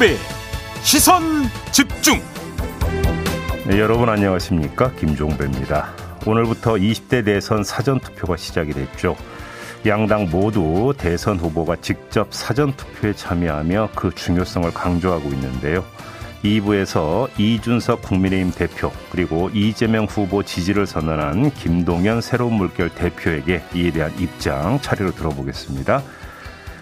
김종배 시선 집중. 네, 여러분 안녕하십니까 김종배입니다. 오늘부터 20대 대선 사전 투표가 시작이 됐죠. 양당 모두 대선 후보가 직접 사전 투표에 참여하며 그 중요성을 강조하고 있는데요. 2부에서 이준석 국민의힘 대표 그리고 이재명 후보 지지를 선언한 김동연 새로운 물결 대표에게 이에 대한 입장 차례로 들어보겠습니다.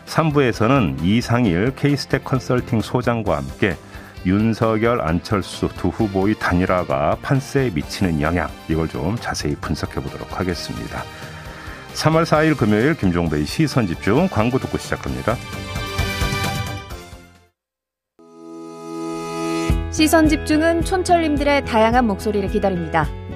3부에서는 이상일 케이스텍 컨설팅 소장과 함께 윤석열, 안철수 두 후보의 단일화가 판세에 미치는 영향 이걸 좀 자세히 분석해 보도록 하겠습니다. 3월 4일 금요일 김종배의 시선 집중 광고 듣고 시작합니다. 시선 집중은 촌철님들의 다양한 목소리를 기다립니다.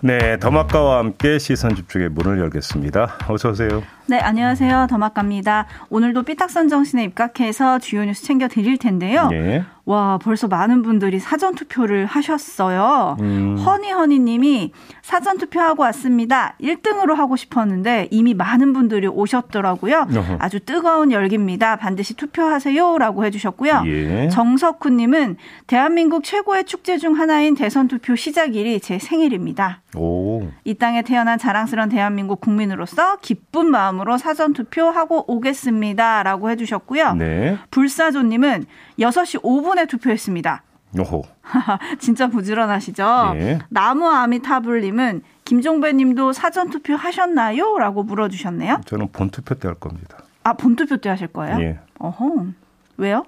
네, 더마카와 함께 시선 집중의 문을 열겠습니다. 어서 오세요. 네, 안녕하세요. 더마카입니다. 오늘도 삐딱선 정신에 입각해서 주요 뉴스 챙겨 드릴 텐데요. 예. 와, 벌써 많은 분들이 사전 투표를 하셨어요. 음. 허니허니 님이 사전 투표하고 왔습니다. 1등으로 하고 싶었는데 이미 많은 분들이 오셨더라고요. 어허. 아주 뜨거운 열기입니다. 반드시 투표하세요라고 해 주셨고요. 예. 정석훈 님은 대한민국 최고의 축제 중 하나인 대선 투표 시작일이 제 생일입니다. 오. 이 땅에 태어난 자랑스러운 대한민국 국민으로서 기쁜 마음 으로 사전 투표하고 오겠습니다 라고 해 주셨고요. 네. 불사조 님은 6시 5분에 투표했습니다. 오호. 진짜 부지런하시죠? 예. 나무 아미타불님은 김종배님도 사전 투표 하셨나요? 라고 물어주셨네요. 저는 본 투표 때 할 겁니다. 아, 본 투표 때 하실 거예요? 예. 어허. 왜요?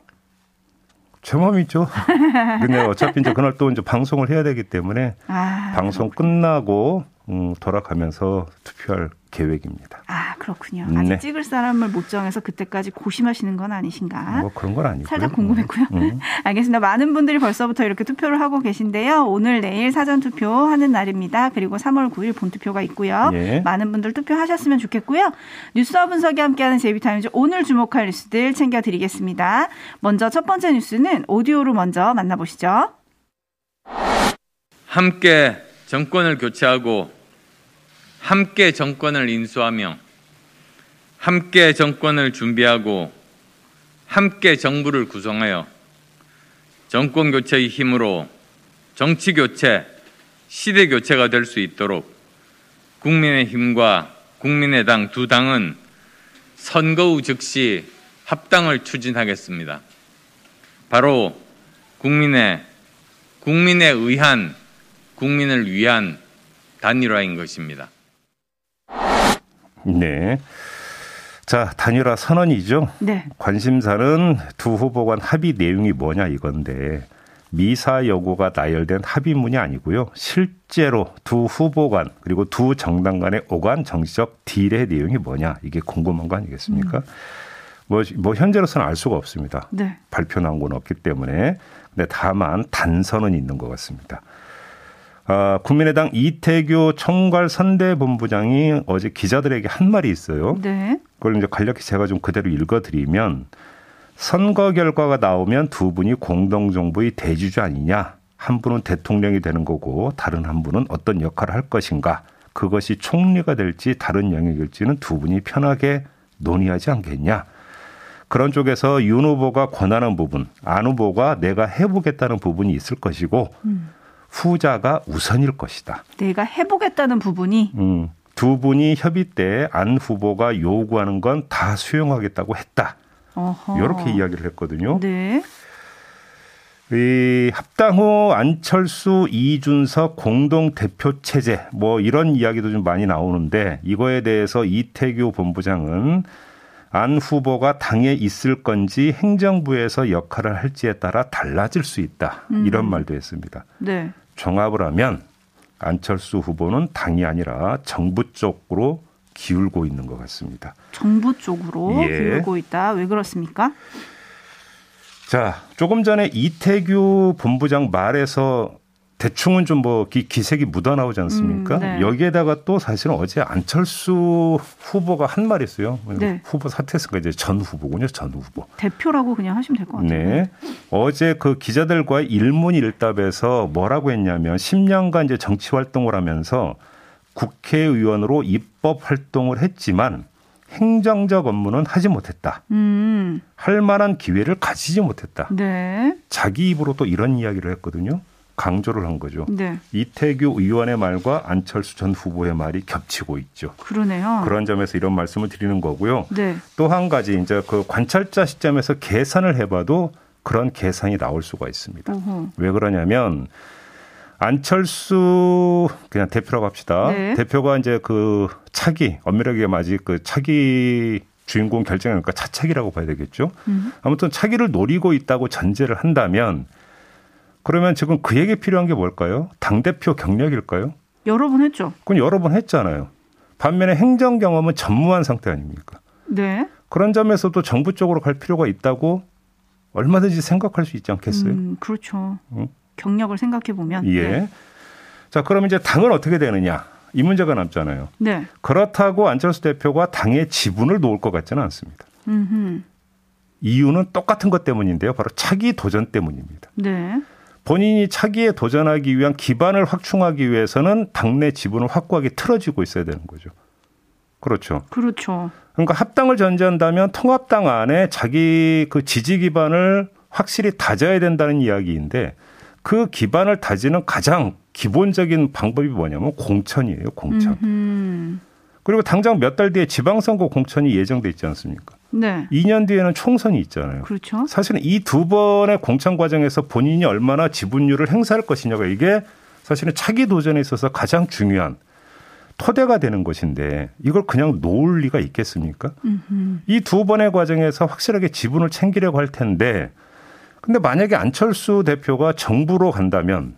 제 마음이죠. 근데 어차피 이제 그날 또 이제 방송을 해야 되기 때문에 아, 방송 끝나고 음, 돌아가면서 투표할 계획입니다. 아 그렇군요. 아직 네. 찍을 사람을 못 정해서 그때까지 고심하시는 건 아니신가? 뭐 그런 건 아니고요. 살짝 궁금했고요. 음. 알겠습니다. 많은 분들이 벌써부터 이렇게 투표를 하고 계신데요. 오늘 내일 사전 투표 하는 날입니다. 그리고 3월 9일 본 투표가 있고요. 예. 많은 분들 투표하셨으면 좋겠고요. 뉴스와 분석이 함께하는 제이비타임즈 오늘 주목할 뉴스들 챙겨드리겠습니다. 먼저 첫 번째 뉴스는 오디오로 먼저 만나보시죠. 함께 정권을 교체하고 함께 정권을 인수하며 함께 정권을 준비하고 함께 정부를 구성하여 정권 교체의 힘으로 정치 교체, 시대 교체가 될 수 있도록 국민의 힘과 국민의당 두 당은 선거 후 즉시 합당을 추진하겠습니다. 바로 국민의 국민에 의한 국민을 위한 단일화인 것입니다. 네. 자, 단일화 선언이죠. 네. 관심사는 두 후보 간 합의 내용이 뭐냐 이건데 미사 여구가 나열된 합의문이 아니고요. 실제로 두 후보 간 그리고 두 정당 간의 오간 정치적 딜의 내용이 뭐냐 이게 궁금한 거 아니겠습니까? 음. 뭐, 뭐 현재로서는 알 수가 없습니다. 네. 발표 나온 건 없기 때문에. 근데 다만 단서는 있는 것 같습니다. 아, 국민의당 이태규 총괄 선대본부장이 어제 기자들에게 한 말이 있어요. 네. 그걸 이제 간략히 제가 좀 그대로 읽어드리면 선거 결과가 나오면 두 분이 공동정부의 대주주 아니냐. 한 분은 대통령이 되는 거고 다른 한 분은 어떤 역할을 할 것인가. 그것이 총리가 될지 다른 영역일지는 두 분이 편하게 논의하지 않겠냐. 그런 쪽에서 윤 후보가 권하는 부분, 안 후보가 내가 해보겠다는 부분이 있을 것이고, 음. 후자가 우선일 것이다. 내가 해보겠다는 부분이 음, 두 분이 협의 때 안 후보가 요구하는 건 다 수용하겠다고 했다. 어허. 이렇게 이야기를 했거든요. 네. 이 합당 후 안철수, 이준석 공동 대표 체제 뭐 이런 이야기도 좀 많이 나오는데 이거에 대해서 이태규 본부장은 안 후보가 당에 있을 건지 행정부에서 역할을 할지에 따라 달라질 수 있다. 음. 이런 말도 했습니다. 네. 종합을 하면 안철수 후보는 당이 아니라 정부 쪽으로 기울고 있는 것 같습니다. 정부 쪽으로 예. 기울고 있다. 왜 그렇습니까? 자, 조금 전에 이태규 본부장 말에서 대충은 좀 뭐 기색이 묻어나오지 않습니까? 음, 네. 여기에다가 또 사실은 어제 안철수 후보가 한말 있어요. 네. 후보 사퇴했으니까 이제 전 후보군요. 전 후보. 대표라고 그냥 하시면 될 것 같아요. 네. 어제 그 기자들과 일문일답에서 뭐라고 했냐면 10년간 이제 정치 활동을 하면서 국회의원으로 입법 활동을 했지만 행정적 업무는 하지 못했다. 음. 할 만한 기회를 가지지 못했다. 네. 자기 입으로 또 이런 이야기를 했거든요. 강조를 한 거죠. 네. 이태규 의원의 말과 안철수 전 후보의 말이 겹치고 있죠. 그러네요. 그런 점에서 이런 말씀을 드리는 거고요. 네. 또한 가지 이제 그 관찰자 시점에서 계산을 해봐도 그런 계산이 나올 수가 있습니다. 어허. 왜 그러냐면 안철수 그냥 대표라고 합시다. 네. 대표가 이제 그 차기 엄밀하게 맞이 그 차기 주인공 결정이니까 차차기라고 봐야 되겠죠. 음. 아무튼 차기를 노리고 있다고 전제를 한다면 그러면 지금 그에게 필요한 게 뭘까요? 당대표 경력일까요? 여러 번 했죠. 그건 여러 번 했잖아요. 반면에 행정 경험은 전무한 상태 아닙니까? 네. 그런 점에서도 정부 쪽으로 갈 필요가 있다고 얼마든지 생각할 수 있지 않겠어요? 음, 그렇죠. 응? 경력을 생각해 보면. 예. 네. 자, 그럼 이제 당은 어떻게 되느냐? 이 문제가 남잖아요. 네. 그렇다고 안철수 대표가 당의 지분을 놓을 것 같지는 않습니다. 음흠. 이유는 똑같은 것 때문인데요. 바로 차기 도전 때문입니다. 네. 본인이 차기에 도전하기 위한 기반을 확충하기 위해서는 당내 지분을 확고하게 틀어지고 있어야 되는 거죠. 그렇죠. 그렇죠. 그러니까 합당을 전제한다면 통합당 안에 자기 그 지지 기반을 확실히 다져야 된다는 이야기인데 그 기반을 다지는 가장 기본적인 방법이 뭐냐면 공천이에요, 공천. 음흠. 그리고 당장 몇 달 뒤에 지방선거 공천이 예정돼 있지 않습니까? 네. 2년 뒤에는 총선이 있잖아요. 그렇죠. 사실은 이 두 번의 공천 과정에서 본인이 얼마나 지분율을 행사할 것이냐가 이게 사실은 차기 도전에 있어서 가장 중요한 토대가 되는 것인데 이걸 그냥 놓을 리가 있겠습니까? 이 두 번의 과정에서 확실하게 지분을 챙기려고 할 텐데 근데 만약에 안철수 대표가 정부로 간다면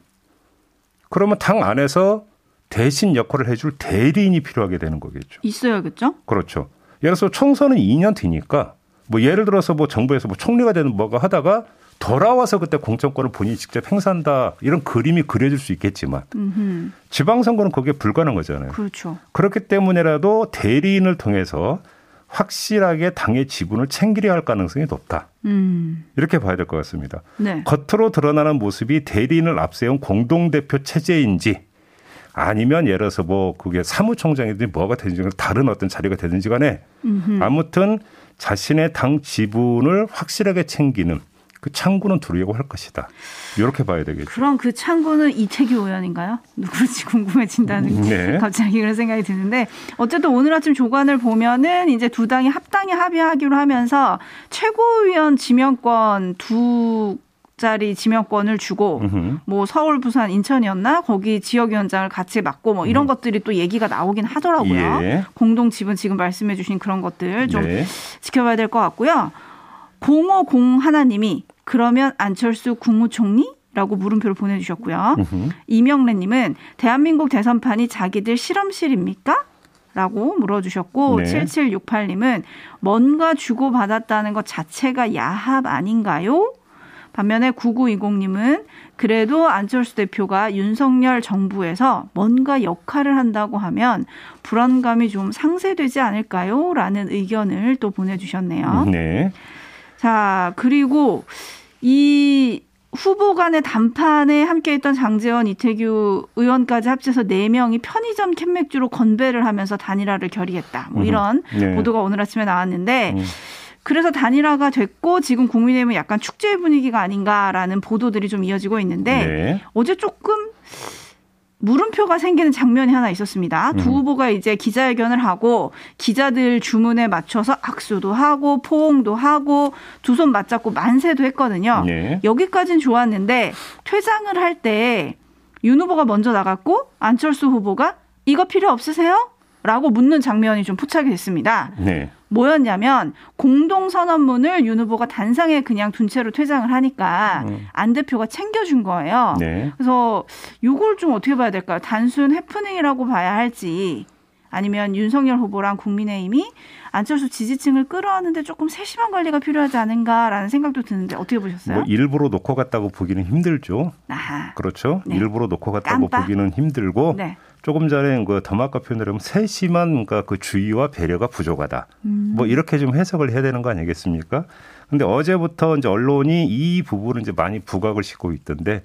그러면 당 안에서 대신 역할을 해줄 대리인이 필요하게 되는 거겠죠. 있어야겠죠? 그렇죠. 예를 들어서 총선은 2년 뒤니까 뭐 예를 들어서 뭐 정부에서 뭐 총리가 되는 뭐가 하다가 돌아와서 그때 공천권을 본인이 직접 행사한다 이런 그림이 그려질 수 있겠지만 음흠. 지방선거는 그게 불가능한 거잖아요. 그렇죠. 그렇기 때문에라도 대리인을 통해서 확실하게 당의 지분을 챙기려 할 가능성이 높다. 음. 이렇게 봐야 될 것 같습니다. 네. 겉으로 드러나는 모습이 대리인을 앞세운 공동대표 체제인지 아니면 예를 들어서 뭐 그게 사무총장이든지 뭐가 되든지 다른 어떤 자리가 되든지 간에 음흠. 아무튼 자신의 당 지분을 확실하게 챙기는 그 창구는 두려고 할 것이다. 이렇게 봐야 되겠죠. 그럼 그 창구는 이태규 의원인가요? 누구지 궁금해진다는 네. 갑자기 그런 생각이 드는데 어쨌든 오늘 아침 조간을 보면은 이제 두 당이 합당에 합의하기로 하면서 최고위원 지명권 두 짜리 지명권을 주고 으흠. 뭐 서울, 부산, 인천이었나 거기 지역위원장을 같이 맡고 뭐 이런 음. 것들이 또 얘기가 나오긴 하더라고요. 예. 공동 지분 지금 말씀해주신 그런 것들 좀 네. 지켜봐야 될 것 같고요. 050 하나님이 그러면 안철수 국무총리? 라고 물음표를 보내주셨고요. 이명래님은 대한민국 대선판이 자기들 실험실입니까? 라고 물어주셨고 네. 7768님은 뭔가 주고받았다는 것 자체가 야합 아닌가요? 반면에 9920님은 그래도 안철수 대표가 윤석열 정부에서 뭔가 역할을 한다고 하면 불안감이 좀 상쇄되지 않을까요? 라는 의견을 또 보내주셨네요. 네. 자, 그리고 이 후보 간의 담판에 함께했던 장재원, 이태규 의원까지 합쳐서 4명이 편의점 캔맥주로 건배를 하면서 단일화를 결의했다. 뭐 이런 네. 보도가 오늘 아침에 나왔는데 음. 그래서 단일화가 됐고 지금 국민의힘은 약간 축제 분위기가 아닌가라는 보도들이 좀 이어지고 있는데 네. 어제 조금 물음표가 생기는 장면이 하나 있었습니다. 두 음. 후보가 이제 기자회견을 하고 기자들 주문에 맞춰서 악수도 하고 포옹도 하고 두 손 맞잡고 만세도 했거든요. 네. 여기까지는 좋았는데 퇴장을 할 때 윤 후보가 먼저 나갔고 안철수 후보가 이거 필요 없으세요? 라고 묻는 장면이 좀 포착이 됐습니다. 네. 뭐였냐면 공동선언문을 윤 후보가 단상에 그냥 둔 채로 퇴장을 하니까 음. 안 대표가 챙겨준 거예요. 네. 그래서 이걸 좀 어떻게 봐야 될까요? 단순 해프닝이라고 봐야 할지 아니면 윤석열 후보랑 국민의힘이 안철수 지지층을 끌어안는데 조금 세심한 관리가 필요하지 않은가라는 생각도 드는데 어떻게 보셨어요? 뭐 일부러 놓고 갔다고 보기는 힘들죠. 아하. 그렇죠. 네. 일부러 놓고 갔다고 깜빡. 보기는 힘들고 네. 조금 전에 그 더마카 표현을 하면 세심한 그러니까 그 주의와 배려가 부족하다. 음. 뭐 이렇게 좀 해석을 해야 되는 거 아니겠습니까? 근데 어제부터 이제 언론이 이 부분을 이제 많이 부각을 시키고 있던데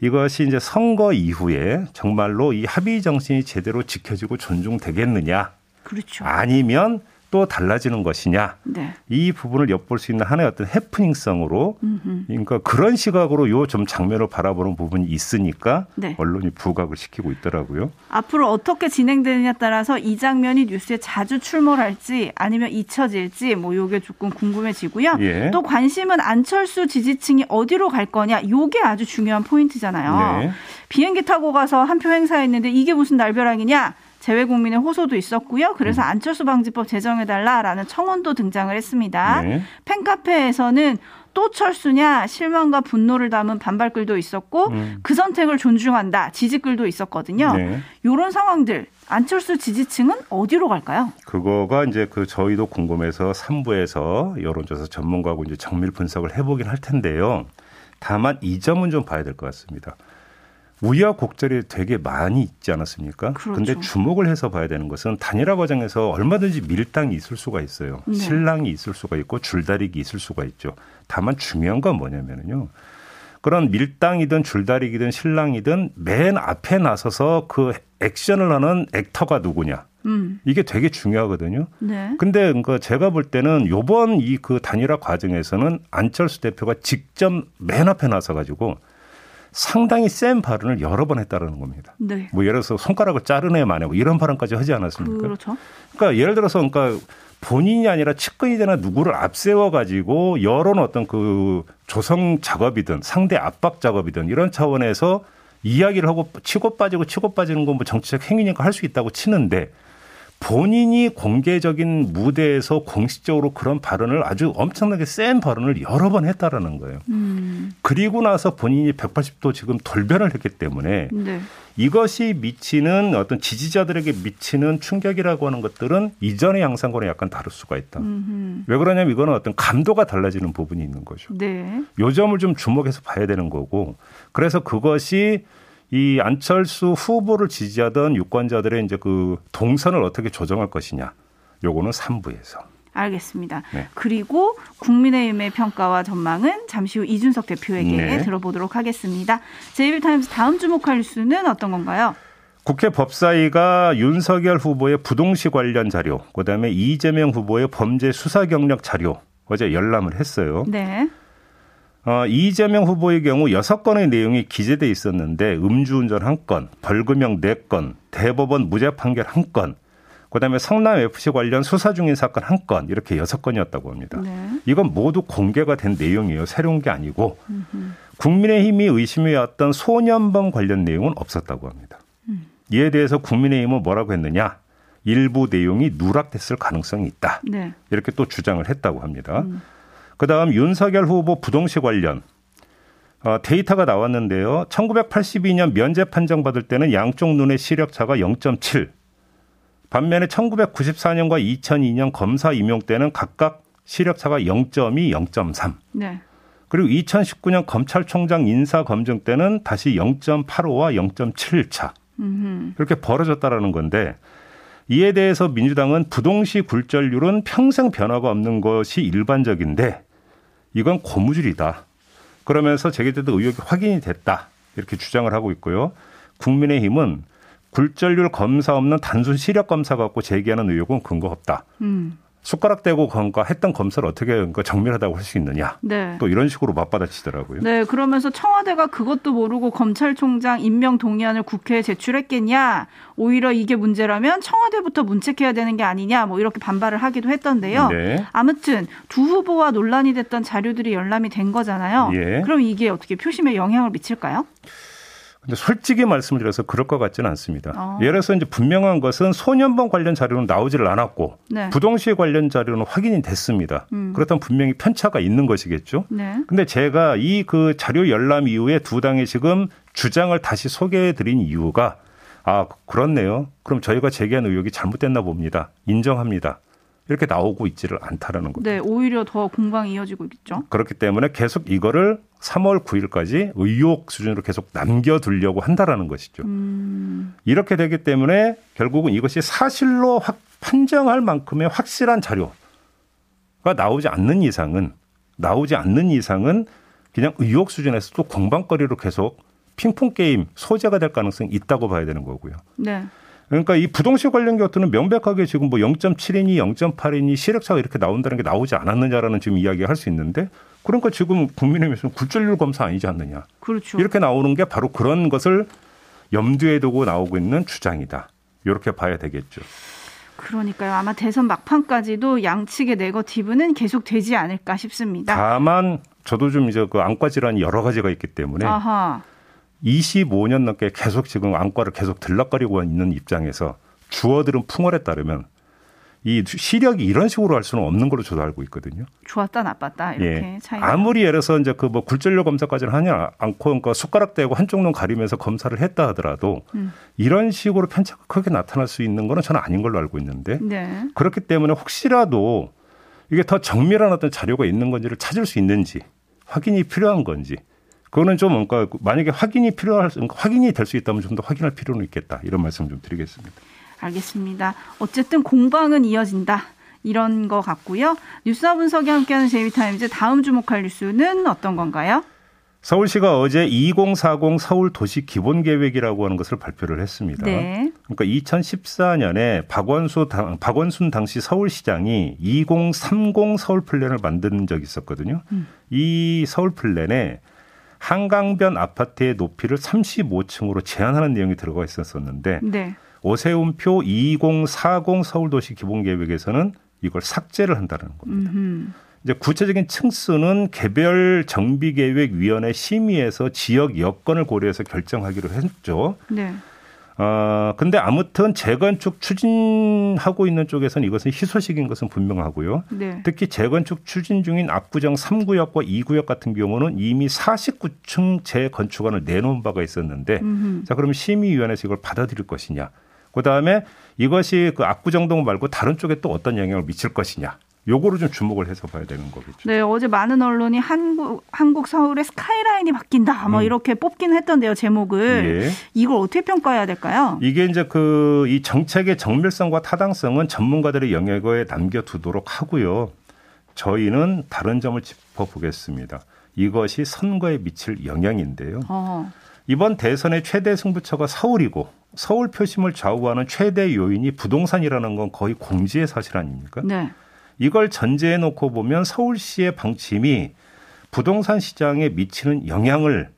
이것이 이제 선거 이후에 정말로 이 합의 정신이 제대로 지켜지고 존중되겠느냐 그렇죠. 아니면 또 달라지는 것이냐 네. 이 부분을 엿볼 수 있는 하나의 어떤 해프닝성으로 음흠. 그러니까 그런 시각으로 요 좀 장면을 바라보는 부분이 있으니까 네. 언론이 부각을 시키고 있더라고요. 앞으로 어떻게 진행되느냐에 따라서 이 장면이 뉴스에 자주 출몰할지 아니면 잊혀질지 뭐 요게 조금 궁금해지고요. 예. 또 관심은 안철수 지지층이 어디로 갈 거냐 요게 아주 중요한 포인트잖아요. 네. 비행기 타고 가서 한 표 행사했는데 이게 무슨 날벼락이냐? 재외 국민의 호소도 있었고요. 그래서 음. 안철수 방지법 제정해달라라는 청원도 등장을 했습니다. 네. 팬카페에서는 또 철수냐 실망과 분노를 담은 반발글도 있었고 음. 그 선택을 존중한다 지지글도 있었거든요. 네. 이런 상황들 안철수 지지층은 어디로 갈까요? 그거가 이제 그 저희도 궁금해서 3부에서 여론조사 전문가하고 이제 정밀 분석을 해보긴 할 텐데요. 다만 이 점은 좀 봐야 될 것 같습니다. 우여곡절이 되게 많이 있지 않았습니까? 그렇죠. 근데 주목을 해서 봐야 되는 것은 단일화 과정에서 얼마든지 밀당이 있을 수가 있어요. 네. 신랑이 있을 수가 있고 줄다리기 있을 수가 있죠. 다만 중요한 건 뭐냐면요. 그런 밀당이든 줄다리기든 신랑이든 맨 앞에 나서서 그 액션을 하는 액터가 누구냐. 음, 이게 되게 중요하거든요. 네. 근데 그 제가 볼 때는 요번 이 그 단일화 과정에서는 안철수 대표가 직접 맨 앞에 나서 가지고 상당히 센 발언을 여러 번 했다라는 겁니다. 네. 뭐 예를 들어서 손가락을 자르네 마네 뭐 이런 발언까지 하지 않았습니까? 그렇죠. 그러니까 예를 들어서 그러니까 본인이 아니라 측근이 되나 누구를 앞세워 가지고 여론 어떤 그 조성 작업이든 상대 압박 작업이든 이런 차원에서 이야기를 하고 치고 빠지고 치고 빠지는 건 뭐 정치적 행위니까 할 수 있다고 치는데 본인이 공개적인 무대에서 공식적으로 그런 발언을 아주 엄청나게 센 발언을 여러 번 했다라는 거예요. 음, 그리고 나서 본인이 180도 지금 돌변을 했기 때문에 네. 이것이 미치는 어떤 지지자들에게 미치는 충격이라고 하는 것들은 이전의 양상과는 약간 다를 수가 있다. 음흠. 왜 그러냐면 이거는 어떤 감도가 달라지는 부분이 있는 거죠. 네. 요 점을 좀 주목해서 봐야 되는 거고 그래서 그것이 이 안철수 후보를 지지하던 유권자들의 이제 그 동선을 어떻게 조정할 것이냐. 요거는 3부에서. 알겠습니다. 네. 그리고 국민의힘의 평가와 전망은 잠시 후 이준석 대표에게 네. 들어보도록 하겠습니다. 제이비타임스 다음 주목할 뉴스는 어떤 건가요? 국회 법사위가 윤석열 후보의 부동시 관련 자료, 그다음에 이재명 후보의 범죄 수사 경력 자료 어제 열람을 했어요. 네. 어, 이재명 후보의 경우 여섯 건의 내용이 기재돼 있었는데 음주운전 한 건, 벌금형 네 건, 대법원 무죄 판결 한 건, 그다음에 성남 FC 관련 수사 중인 사건 한건 이렇게 여섯 건이었다고 합니다. 네. 이건 모두 공개가 된 내용이에요. 새로운 게 아니고 국민의힘이 의심해왔던 소년범 관련 내용은 없었다고 합니다. 이에 대해서 국민의힘은 뭐라고 했느냐? 일부 내용이 누락됐을 가능성이 있다. 네. 이렇게 또 주장을 했다고 합니다. 그다음 윤석열 후보 부동시 관련 어, 데이터가 나왔는데요. 1982년 면제 판정 받을 때는 양쪽 눈의 시력차가 0.7. 반면에 1994년과 2002년 검사 임용 때는 각각 시력차가 0.2, 0.3. 네. 그리고 2019년 검찰총장 인사 검증 때는 다시 0.85와 0.7차. 음흠. 이렇게 벌어졌다라는 건데 이에 대해서 민주당은 부동시 굴절률은 평생 변화가 없는 것이 일반적인데 이건 고무줄이다. 그러면서 제기됐던 의혹이 확인이 됐다. 이렇게 주장을 하고 있고요. 국민의힘은 굴절률 검사 없는 단순 시력 검사 갖고 제기하는 의혹은 근거 없다. 음. 숟가락 대고 건가 했던 검사를 어떻게 그러니까 정밀하다고 할 수 있느냐. 네. 또 이런 식으로 맞받아치더라고요. 네, 그러면서 청와대가 그것도 모르고 검찰총장 임명 동의안을 국회에 제출했겠냐? 오히려 이게 문제라면 청와대부터 문책해야 되는 게 아니냐? 뭐 이렇게 반발을 하기도 했던데요. 네. 아무튼 두 후보와 논란이 됐던 자료들이 열람이 된 거잖아요. 예. 그럼 이게 어떻게 표심에 영향을 미칠까요? 근데 솔직히 말씀을 드려서 그럴 것 같지는 않습니다. 어. 예를 들어서 이제 분명한 것은 소년범 관련 자료는 나오지를 않았고 네. 부동시 관련 자료는 확인이 됐습니다. 음. 그렇다면 분명히 편차가 있는 것이겠죠. 네. 근데 제가 이 그 자료 열람 이후에 두 당이 지금 주장을 다시 소개해 드린 이유가 아 그렇네요. 그럼 저희가 제기한 의혹이 잘못됐나 봅니다. 인정합니다. 이렇게 나오고 있지를 않다라는 거죠. 네, 오히려 더 공방이 이어지고 있죠. 그렇기 때문에 계속 이거를 3월 9일까지 의혹 수준으로 계속 남겨두려고 한다라는 것이죠. 음. 이렇게 되기 때문에 결국은 이것이 사실로 확 판정할 만큼의 확실한 자료가 나오지 않는 이상은 나오지 않는 이상은 그냥 의혹 수준에서 또 공방거리로 계속 핑퐁 게임 소재가 될 가능성이 있다고 봐야 되는 거고요. 네. 그러니까 이 부동산 관련 것들은 명백하게 지금 뭐 0.7이니 0.8이니 시력차가 이렇게 나온다는 게 나오지 않았느냐라는 지금 이야기를 할 수 있는데 그러니까 지금 국민의힘에서는 굴절률 검사 아니지 않느냐. 그렇죠. 이렇게 나오는 게 바로 그런 것을 염두에 두고 나오고 있는 주장이다. 이렇게 봐야 되겠죠. 그러니까요. 아마 대선 막판까지도 양측의 네거티브는 계속 되지 않을까 싶습니다. 다만 저도 좀 이제 그 안과 질환이 여러 가지가 있기 때문에 아하. 25년 넘게 계속 지금 안과를 계속 들락거리고 있는 입장에서 주어들은 풍월에 따르면 이 시력이 이런 식으로 할 수는 없는 걸로 저도 알고 있거든요. 좋았다 나빴다 이렇게 예. 차이. 아무리 예를 들어서 이제 그 뭐 굴절력 검사까지는 하냐 않고 그러니까 숟가락 대고 한쪽 눈 가리면서 검사를 했다 하더라도 음. 이런 식으로 편차가 크게 나타날 수 있는 거는 저는 아닌 걸로 알고 있는데 네. 그렇기 때문에 혹시라도 이게 더 정밀한 어떤 자료가 있는 건지를 찾을 수 있는지 확인이 필요한 건지 그거는 좀 뭔가 만약에 확인이 필요할 확인이 될 수 있다면 좀 더 확인할 필요는 있겠다 이런 말씀 좀 드리겠습니다. 알겠습니다. 어쨌든 공방은 이어진다. 이런 것 같고요. 뉴스와 분석이 함께하는 JB타임즈 다음 주목할 뉴스는 어떤 건가요? 서울시가 어제 2040 서울 도시 기본 계획이라고 하는 것을 발표를 했습니다. 네. 그러니까 2014년에 박원수 당, 박원순 당시 서울시장이 2030 서울 플랜을 만든 적이 있었거든요. 음. 이 서울 플랜에 한강변 아파트의 높이를 35층으로 제한하는 내용이 들어가 있었었는데 네. 오세훈표 2040 서울도시 기본계획에서는 이걸 삭제를 한다는 겁니다. 음흠. 이제 구체적인 층수는 개별 정비계획위원회 심의에서 지역 여건을 고려해서 결정하기로 했죠. 네. 어, 근데 아무튼 재건축 추진하고 있는 쪽에서는 이것은 희소식인 것은 분명하고요. 네. 특히 재건축 추진 중인 압구정 3구역과 2구역 같은 경우는 이미 49층 재건축안을 내놓은 바가 있었는데 음흠. 자, 그럼 심의위원회에서 이걸 받아들일 것이냐. 그 다음에 이것이 그 압구정동 말고 다른 쪽에 또 어떤 영향을 미칠 것이냐. 요거를 좀 주목을 해서 봐야 되는 거겠죠. 네, 어제 많은 언론이 한국 한국 서울의 스카이라인이 바뀐다. 뭐 음. 이렇게 뽑긴 했던데요, 제목을. 예. 이걸 어떻게 평가해야 될까요? 이게 이제 그 이 정책의 정밀성과 타당성은 전문가들의 영역에 남겨 두도록 하고요. 저희는 다른 점을 짚어 보겠습니다. 이것이 선거에 미칠 영향인데요. 어. 이번 대선의 최대 승부처가 서울이고 서울 표심을 좌우하는 최대 요인이 부동산이라는 건 거의 공지의 사실 아닙니까? 네. 이걸 전제해 놓고 보면 서울시의 방침이 부동산 시장에 미치는 영향을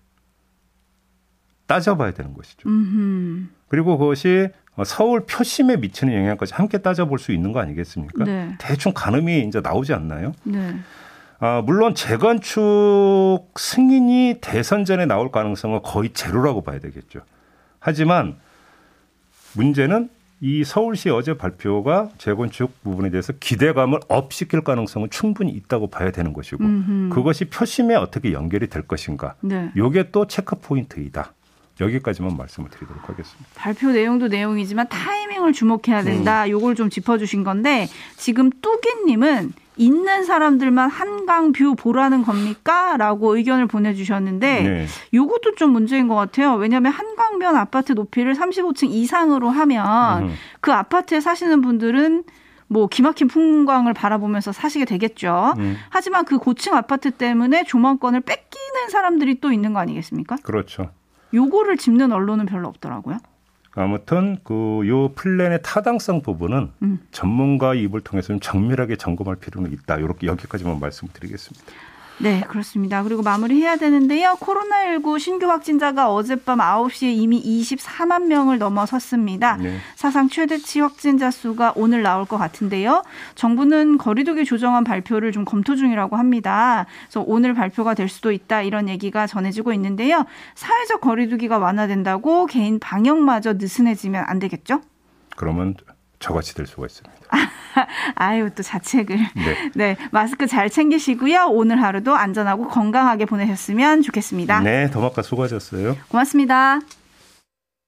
따져봐야 되는 것이죠. 음흠. 그리고 그것이 서울 표심에 미치는 영향까지 함께 따져볼 수 있는 거 아니겠습니까? 네. 대충 가늠이 이제 나오지 않나요? 네. 아, 물론 재건축 승인이 대선 전에 나올 가능성은 거의 제로라고 봐야 되겠죠. 하지만 문제는 이 서울시 어제 발표가 재건축 부분에 대해서 기대감을 업시킬 가능성은 충분히 있다고 봐야 되는 것이고 음흠. 그것이 표심에 어떻게 연결이 될 것인가. 네. 요게 또 체크 포인트이다. 여기까지만 말씀을 드리도록 하겠습니다. 발표 내용도 내용이지만 타이밍을 주목해야 된다. 음. 요걸 좀 짚어주신 건데 지금 뚜기님은 있는 사람들만 한강 뷰 보라는 겁니까? 라고 의견을 보내주셨는데 네. 요것도 좀 문제인 것 같아요. 왜냐하면 한강변 아파트 높이를 35층 이상으로 하면 음. 그 아파트에 사시는 분들은 뭐 기막힌 풍광을 바라보면서 사시게 되겠죠. 음. 하지만 그 고층 아파트 때문에 조망권을 뺏기는 사람들이 또 있는 거 아니겠습니까? 그렇죠. 요거를 짚는 언론은 별로 없더라고요. 아무튼 그 요 플랜의 타당성 부분은 음. 전문가 입을 통해서 좀 정밀하게 점검할 필요는 있다. 이렇게 여기까지만 말씀드리겠습니다. 네, 그렇습니다. 그리고 마무리해야 되는데요. 코로나19 신규 확진자가 어젯밤 9시에 이미 24만 명을 넘어섰습니다. 네. 사상 최대치 확진자 수가 오늘 나올 것 같은데요. 정부는 거리두기 조정안 발표를 좀 검토 중이라고 합니다. 그래서 오늘 발표가 될 수도 있다 이런 얘기가 전해지고 있는데요. 사회적 거리두기가 완화된다고 개인 방역마저 느슨해지면 안 되겠죠? 그러면 저같이 될 수가 있습니다. 아유, 또 자책을. 네. 네. 마스크 잘 챙기시고요. 오늘 하루도 안전하고 건강하게 보내셨으면 좋겠습니다. 네. 더마카 수고하셨어요. 고맙습니다.